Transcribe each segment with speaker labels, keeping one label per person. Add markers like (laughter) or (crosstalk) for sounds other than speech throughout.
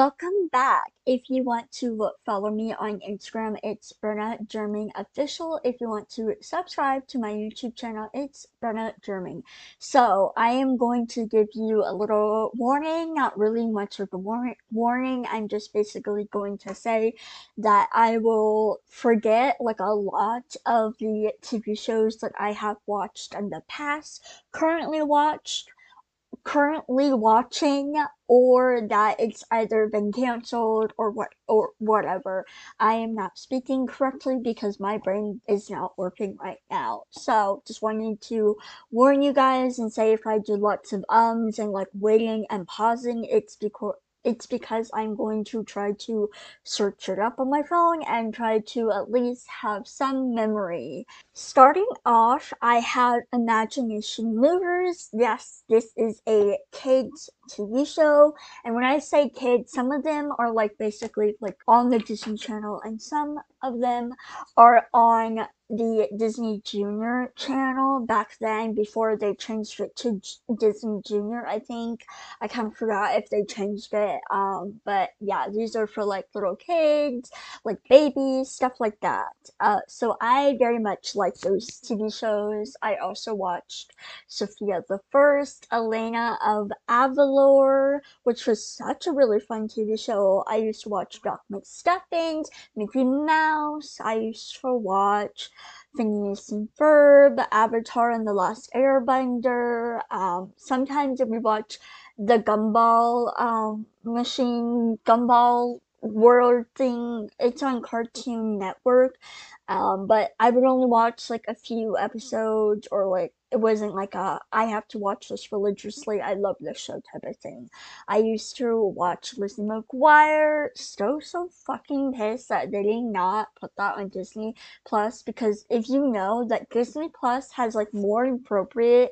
Speaker 1: Welcome back. If you want to follow me on Instagram, it's Brynna German Official. If you want to subscribe to my YouTube channel, it's Brynna German. So I am going to give you a little warning, not really much of a war- warning. I'm just basically going to say that I will forget like a lot of the TV shows that I have watched in the past, currently watched, currently watching or that it's either been canceled or what or whatever. I am not speaking correctly because my brain is not working right now. So just wanted to warn you guys and say if I do lots of ums and like waiting and pausing, it's because it's because I'm going to try to search it up on my phone and try to at least have some memory. Starting off, I have Imagination Movers. Yes, this is a kids TV show. And when I say kids, some of them are like basically like on the Disney Channel and some of them are on the Disney Junior channel back then before they changed it to Disney Junior, I think. I kind of forgot if they changed it. Um, but yeah, these are for like little kids, like babies, stuff like that. Uh, so I very much like those TV shows. I also watched Sofia the First, Elena of Avalor, which was such a really fun TV show. I used to watch Doc McStuffins, Mickey Mouse. I used to watch Phineas and Ferb, Avatar and the Last Airbender. Um, sometimes we watch the Gumball um, machine, Gumball world thing. It's on Cartoon Network. Um, but I would only watch like a few episodes or like it wasn't like a I have to watch this religiously. I love this show type of thing. I used to watch Lizzie McGuire. So so fucking pissed that they did not put that on Disney Plus because if you know that Disney Plus has like more appropriate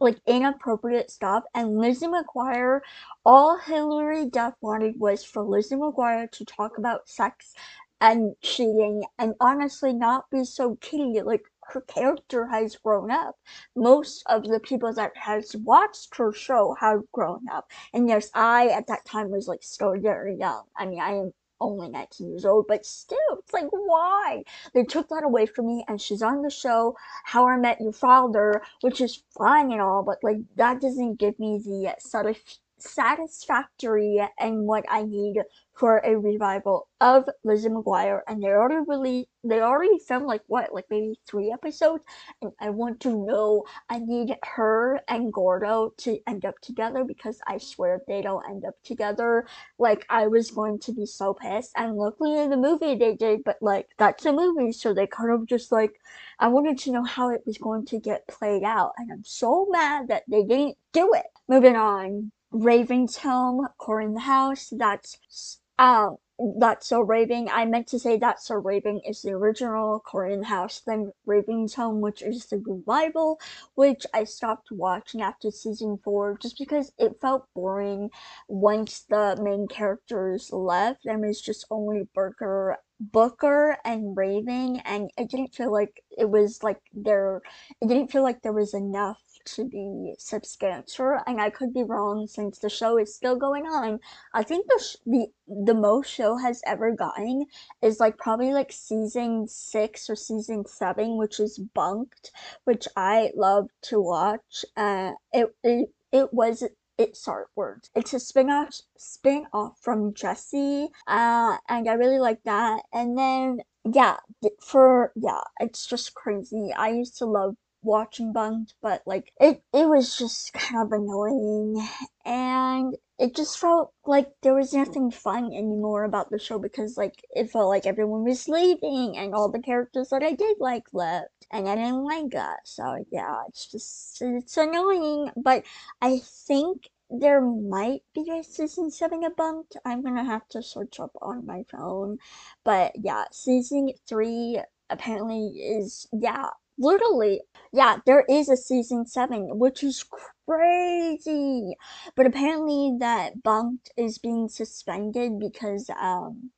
Speaker 1: like inappropriate stuff and Lizzie McGuire all Hilary Duff wanted was for Lizzie McGuire to talk about sex and cheating and honestly not be so kiddie like her character has grown up. Most of the people that has watched her show have grown up. And yes i at that time was like still very young. I mean i am only 19 years old, but still, it's like, why? They took that away from me, and she's on the show, How I Met Your Father, which is fine and all, but like, that doesn't give me the satisfaction satisfactory and what I need for a revival of Lizzie McGuire. And they already really they already filmed like what like maybe three episodes? And I want to know I need her and Gordo to end up together because I swear if they don't end up together. Like I was going to be so pissed. And luckily in the movie they did but like that's a movie. So they kind of just like I wanted to know how it was going to get played out. And I'm so mad that they didn't do it. Moving on Raven's home, Cory in the house. That's um that's so Raven. I meant to say that's so Raven is the original Cory in the House, then Raven's Home, which is the revival, which I stopped watching after season four just because it felt boring once the main characters left and it's just only Booker Booker and Raven and it didn't feel like it was like there it didn't feel like there was enough to be substantial, and I could be wrong since the show is still going on. I think the sh- the the most show has ever gotten is like probably like season six or season seven, which is Bunked, which I love to watch. Uh, it it it was it sorry words. It's a spin-off spin off from Jessie. Uh and I really like that. And then yeah, for yeah, it's just crazy. I used to love watching Bunked, but like it it was just kind of annoying and it just felt like there was nothing fun anymore about the show because like it felt like everyone was leaving and all the characters that I did like left and I didn't like that. So yeah, it's just it's annoying, but I think there might be a season 7 of Bunked. I'm gonna have to search up on my phone. But yeah, season 3 apparently is yeah literally, yeah, there is a season seven, which is crazy. But apparently, that Bunked is being suspended because um,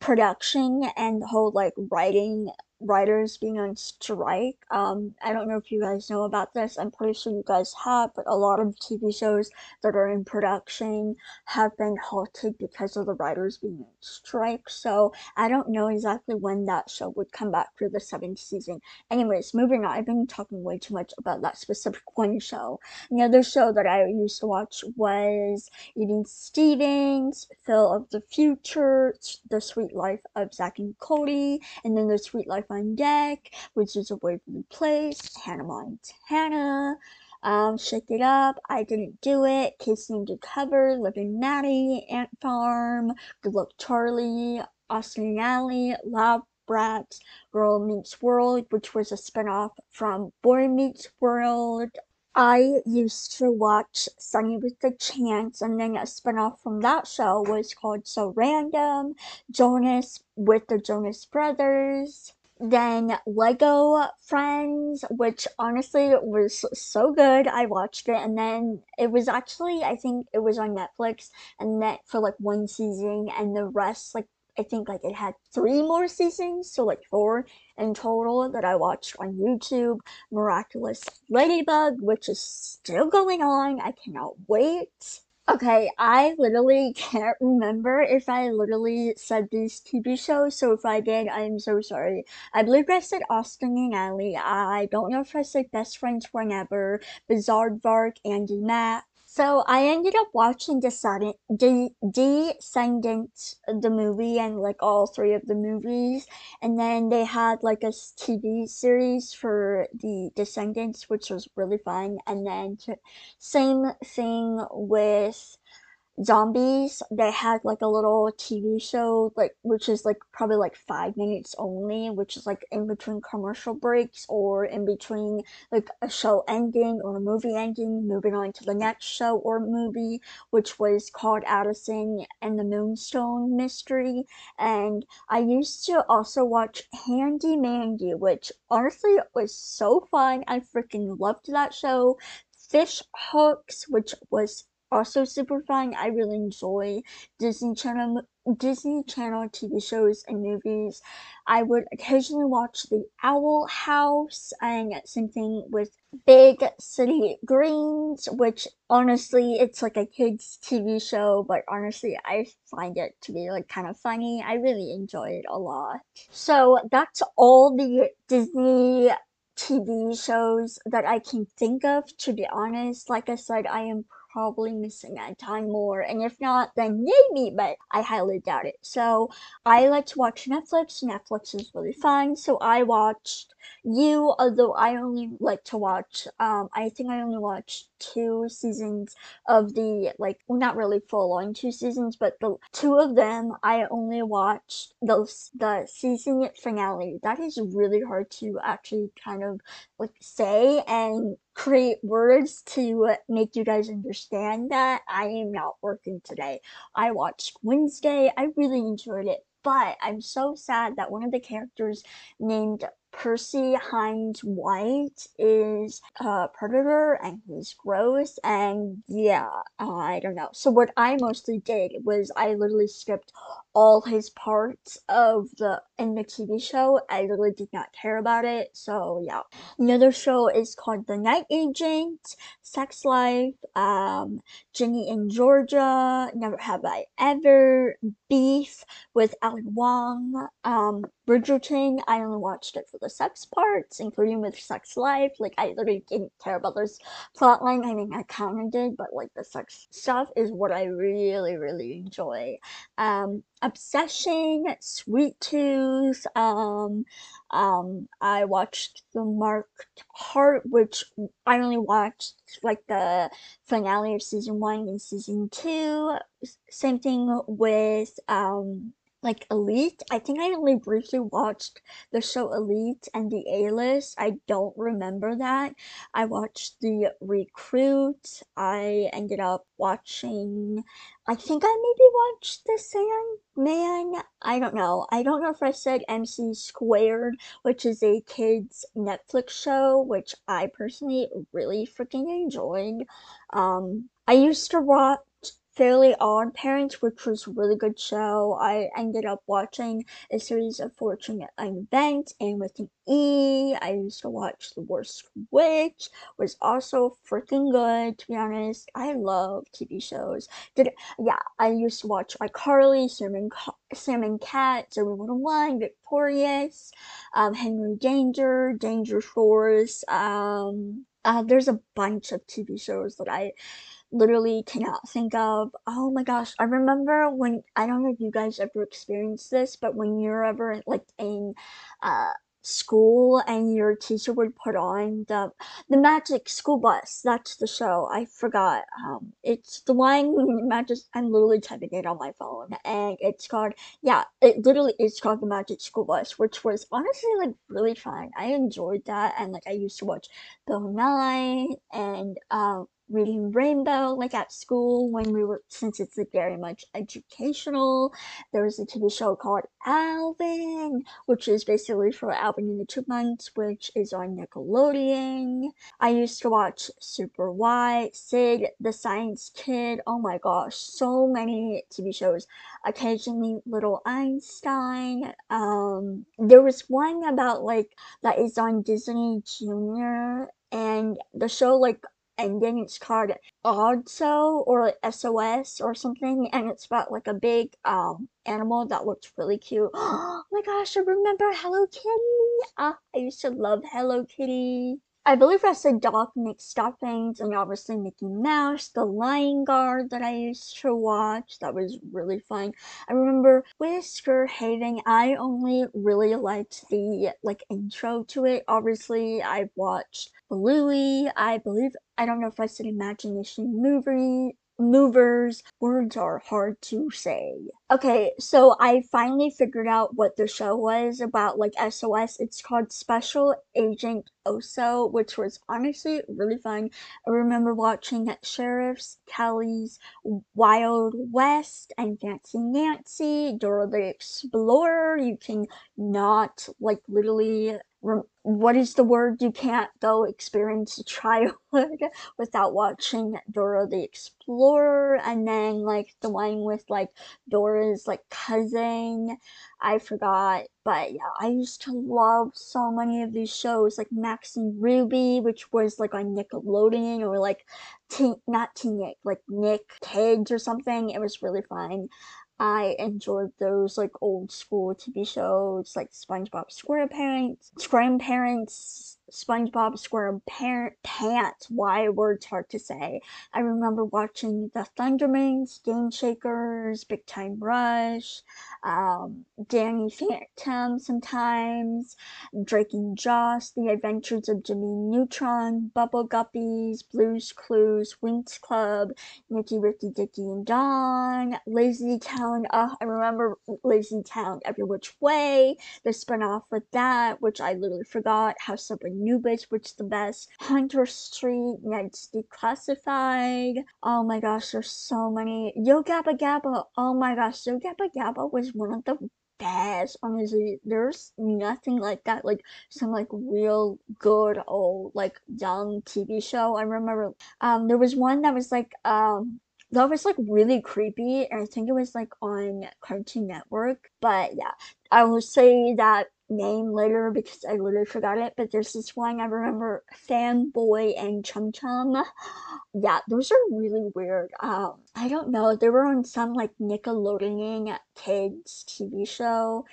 Speaker 1: production and the whole like writing writers being on strike. Um, I don't know if you guys know about this. I'm pretty sure you guys have, but a lot of TV shows that are in production have been halted because of the writers being on strike. So I don't know exactly when that show would come back for the seventh season. Anyways, moving on. I've been talking way too much about that specific (laughs) one show. Another show that I used to watch was Even Stevens, Phil of the Future, The Sweet Life of Zack and Cody, and then The Sweet Life on Deck, which is a Waverly Place, Hannah Montana, um, Shake It Up, I Didn't Do It, Kids Need to Cover, Liv and Maddie, Ant Farm, Good Luck Charlie, Austin Ally, Lab Rats, Girl Meets World, which was a spinoff from Boy Meets World, I used to watch Sunny with a Chance, and then a spinoff from that show was called So Random, Jonas with the Jonas Brothers, then Lego Friends, which honestly was so good. I watched it, and then it was actually, I think it was on Netflix, and that for like one season, and the rest, like I think like it had three more seasons, so like four in total that I watched on YouTube. Miraculous Ladybug, which is still going on. I cannot wait. Okay, I literally (laughs) can't remember if I literally said these TV shows, so if I did, I'm so sorry. I believe I said Austin and Ally. I don't know if I said Best Friends Forever, Bizaardvark, Andi Mack, so I ended up watching Descendant, De- Descendants, the movie, and like all three of the movies, and then they had like a TV series for the Descendants, which was really fun, and then same thing with zombies they had like a little tv show like which is like probably like five minutes only which is like in between commercial breaks or in between like a show ending or a movie ending moving on to the next show or movie which was called addison and the moonstone mystery. And i used to also watch handy manny which honestly was so fun. I freaking loved that show. Fish hooks which was also super fun. I really enjoy Disney Channel Disney Channel TV shows and movies. I would occasionally watch The Owl House and same thing with Big City Greens, which honestly it's like a kids TV show, but honestly I find it to be like kind of funny. I really enjoy it a lot. So that's all the Disney TV shows that I can think of to be honest. Like I said, I am probably missing a ton more. And if not, then maybe, but I highly doubt it. So I like to watch Netflix. Netflix is really fun. So I watched You, although I only like to watch, um, I think I only watched two seasons of the, like, not really full on two seasons, but the two of them, I only watched those, the season finale. That is really hard to actually kind of like say and create words to make you guys understand that I am not working today. I watched Wednesday. I really enjoyed it, but I'm so sad that one of the characters named Percy Hynes White is a predator and he's gross and yeah, I don't know. So what I mostly did was I literally skipped all his parts of the in the TV show. I really did not care about it. So yeah. Another show is called The Night Agent, Sex Life, um, Ginny in Georgia, Never Have I Ever, Beef with Ali Wong, um, Bridgerton. I only watched it for the sex parts, including with Sex Life. Like I literally didn't care about this plotline. I mean, I kind of did, but like the sex stuff is what I really, really enjoy. Um, Obsession, Sweet Tooth. Um, um, I watched The Marked Heart, which I only watched like the finale of season one and season two. Same thing with um like Elite. I think I only briefly watched the show Elite and the A List. I don't remember that. I watched the Recruit. I ended up watching. I think I maybe watched the Sandman. I don't know. I don't know if I said MC Squared, which is a kids Netflix show, which I personally really freaking enjoyed. Um, I used to watch Fairly Odd Parents, which was a really good show. I ended up watching a series of Fortunate Events and with an E. I used to watch The Worst Witch, was also freaking good, to be honest. I love TV shows. Did yeah, I used to watch iCarly, Sam and, Sam and Cat, Zoey 101, Victorious, um, Henry Danger, Danger Force, um, uh, there's a bunch of TV shows that I literally cannot think of. Oh my gosh, I remember when I don't know if you guys ever experienced this, but when you're ever like in uh school and your teacher would put on the the magic school bus that's the show i forgot um it's the one (laughs) magic i'm literally typing it on my phone and it's called yeah it literally is called the magic school bus which was honestly like really fun i enjoyed that and like i used to watch bill nye and um reading Rainbow, like at school when we were, since it's very much educational. There was a TV show called Alvin, which is basically for Alvin and the Chipmunks, which is on Nickelodeon. I used to watch Super Why, Sid, The Science Kid. Oh my gosh, so many TV shows. Occasionally, Little Einstein. Um, there was one about like that is on Disney Junior and the show like and then it's called Oddso or SOS or something, and it's about like a big um animal that looks really cute. (gasps) Oh my gosh, I remember Hello Kitty. Ah, I used to love Hello Kitty. I believe I said Doc McStuffins and obviously Mickey Mouse, The Lion Guard that I used to watch. That was really fun. I remember Whisker Haven. I only really liked the like intro to it. Obviously, I've watched Bluey. I believe I don't know if I said Imagination Movie movers. Words are hard to say. Okay, so I finally figured out what the show was about, like SOS. It's called Special Agent Oso, which was honestly really fun. I remember watching Sheriff's Callie's Wild West and Fancy Nancy, Dora the Explorer. You can not, like, literally what is the word? You can't go experience childhood (laughs) without watching Dora the Explorer and then like the one with like Dora's like cousin. I forgot but yeah I used to love so many of these shows like Max and Ruby which was like on Nickelodeon or like teen not Teen Nick like Nick Kids or something. It was really fun I enjoyed those like old school TV shows like SpongeBob SquarePants, SquarePants, SpongeBob SquarePants. Why words hard to say. I remember watching the Thundermans, Game Shakers, Big Time Rush, um, Danny Phantom sometimes, Drake and Josh, The Adventures of Jimmy Neutron, Bubble Guppies, Blues Clues, Winx Club, Nicky Ricky Dicky and Dawn, Lazy Town. Uh, I remember Lazy Town Every Witch Way. The spinoff with that, which I literally forgot. House of Anubis, which is the best. Hunter Street, Ned's Declassified. Oh my gosh, there's so many. Yo Gabba Gabba. Oh my gosh, Yo Gabba Gabba was one of the best. Honestly, there's nothing like that. Like some like real good old like young TV show. I remember um there was one that was like um that was like really creepy and I think it was like on Cartoon Network. But yeah, I will say that name later because I literally forgot it. But there's this one I remember Fanboy and Chum Chum. Yeah, those are really weird. Um, I don't know. They were on some like Nickelodeon kids TV show.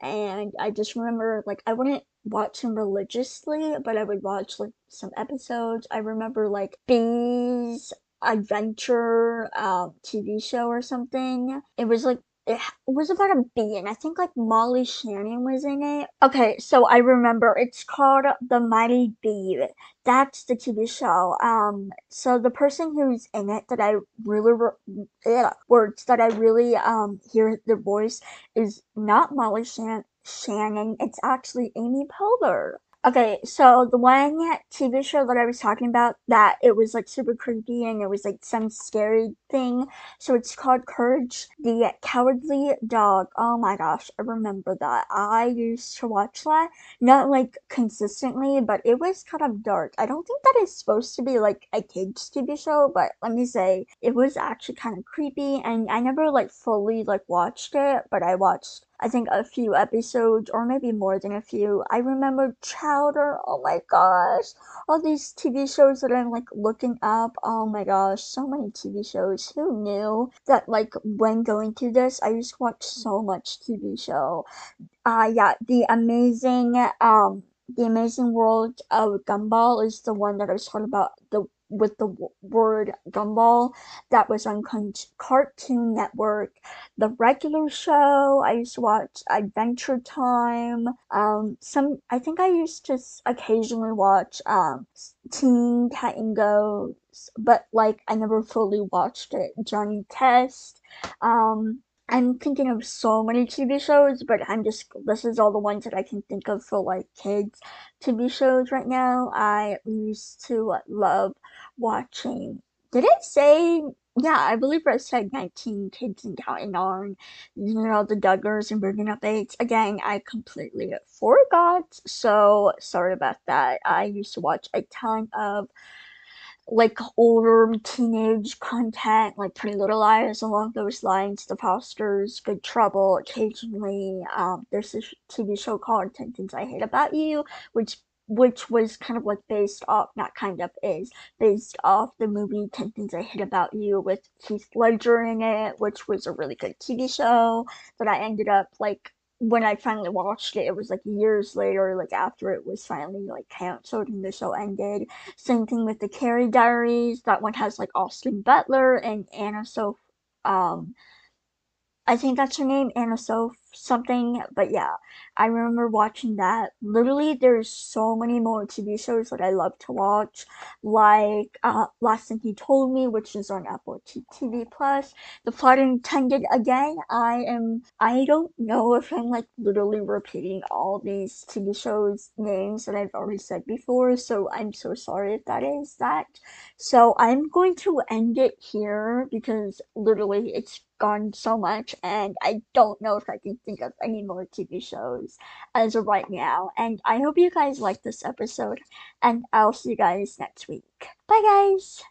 Speaker 1: And I just remember like I wouldn't watch them religiously, but I would watch like some episodes. I remember like Bees adventure uh, TV show or something. It was like it was about a bee, and I think like Molly Shannon was in it. Okay, so I remember it's called The Mighty Bee. That's the TV show. Um, so the person who's in it that I really re- words that I really um hear their voice is not Molly Shan- Shannon. It's actually Amy Poehler. Okay, so the one TV show that I was talking about that it was like super creepy and it was like some scary thing. So it's called Courage the Cowardly Dog. Oh my gosh, I remember that. I used to watch that, not like consistently, but it was kind of dark. I don't think that is supposed to be like a kids TV show, but let me say, it was actually kind of creepy and I never like fully like watched it, but I watched I think a few episodes or maybe more than a few. I remember Chowder. Oh my gosh. All these TV shows that I'm like looking up. Oh my gosh. So many TV shows. Who knew that like when going through this, I used to watch so much TV show. Uh yeah, the amazing um the Amazing World of Gumball is the one that I was talking about. The with the word gumball that was on Cartoon Network. The regular show I used to watch Adventure Time. Um, some I think I used to occasionally watch um, Teen Titan Go, but like I never fully watched it. Johnny Test. Um, I'm thinking of so many TV shows, but I'm just this is all the ones that I can think of for like kids TV shows right now. I used to love watching. Did it say? Yeah, I believe I said 19 kids and counting on, you know, the Duggars and Bringing Up Bates. Again, I completely forgot, so sorry about that. I used to watch a ton of like older teenage content, like Pretty Little Liars, along those lines, The Fosters, Good Trouble, occasionally. Um, there's a TV show called 10 Things I Hate About You, which which was kind of like based off, not kind of is, based off the movie 10 Things I Hate About You with Heath Ledger in it, which was a really good TV show that I ended up like when I finally watched it, it was like years later, like after it was finally like canceled and the show ended. Same thing with the Carrie Diaries. That one has like Austin Butler and Anna Soph um I think that's her name, Anna Soph something, but yeah, I remember watching that. Literally, there's so many more TV shows that I love to watch, like uh, Last Thing He Told Me, which is on Apple TV Plus. The Flight Attendant again. I am. I don't know if I'm like literally repeating all these TV shows names that I've already said before, so I'm so sorry if that is that. So I'm going to end it here because literally it's gone so much and I don't know if I can think of any more TV shows as of right now. And I hope you guys like this episode, and I'll see you guys next week. Bye, guys!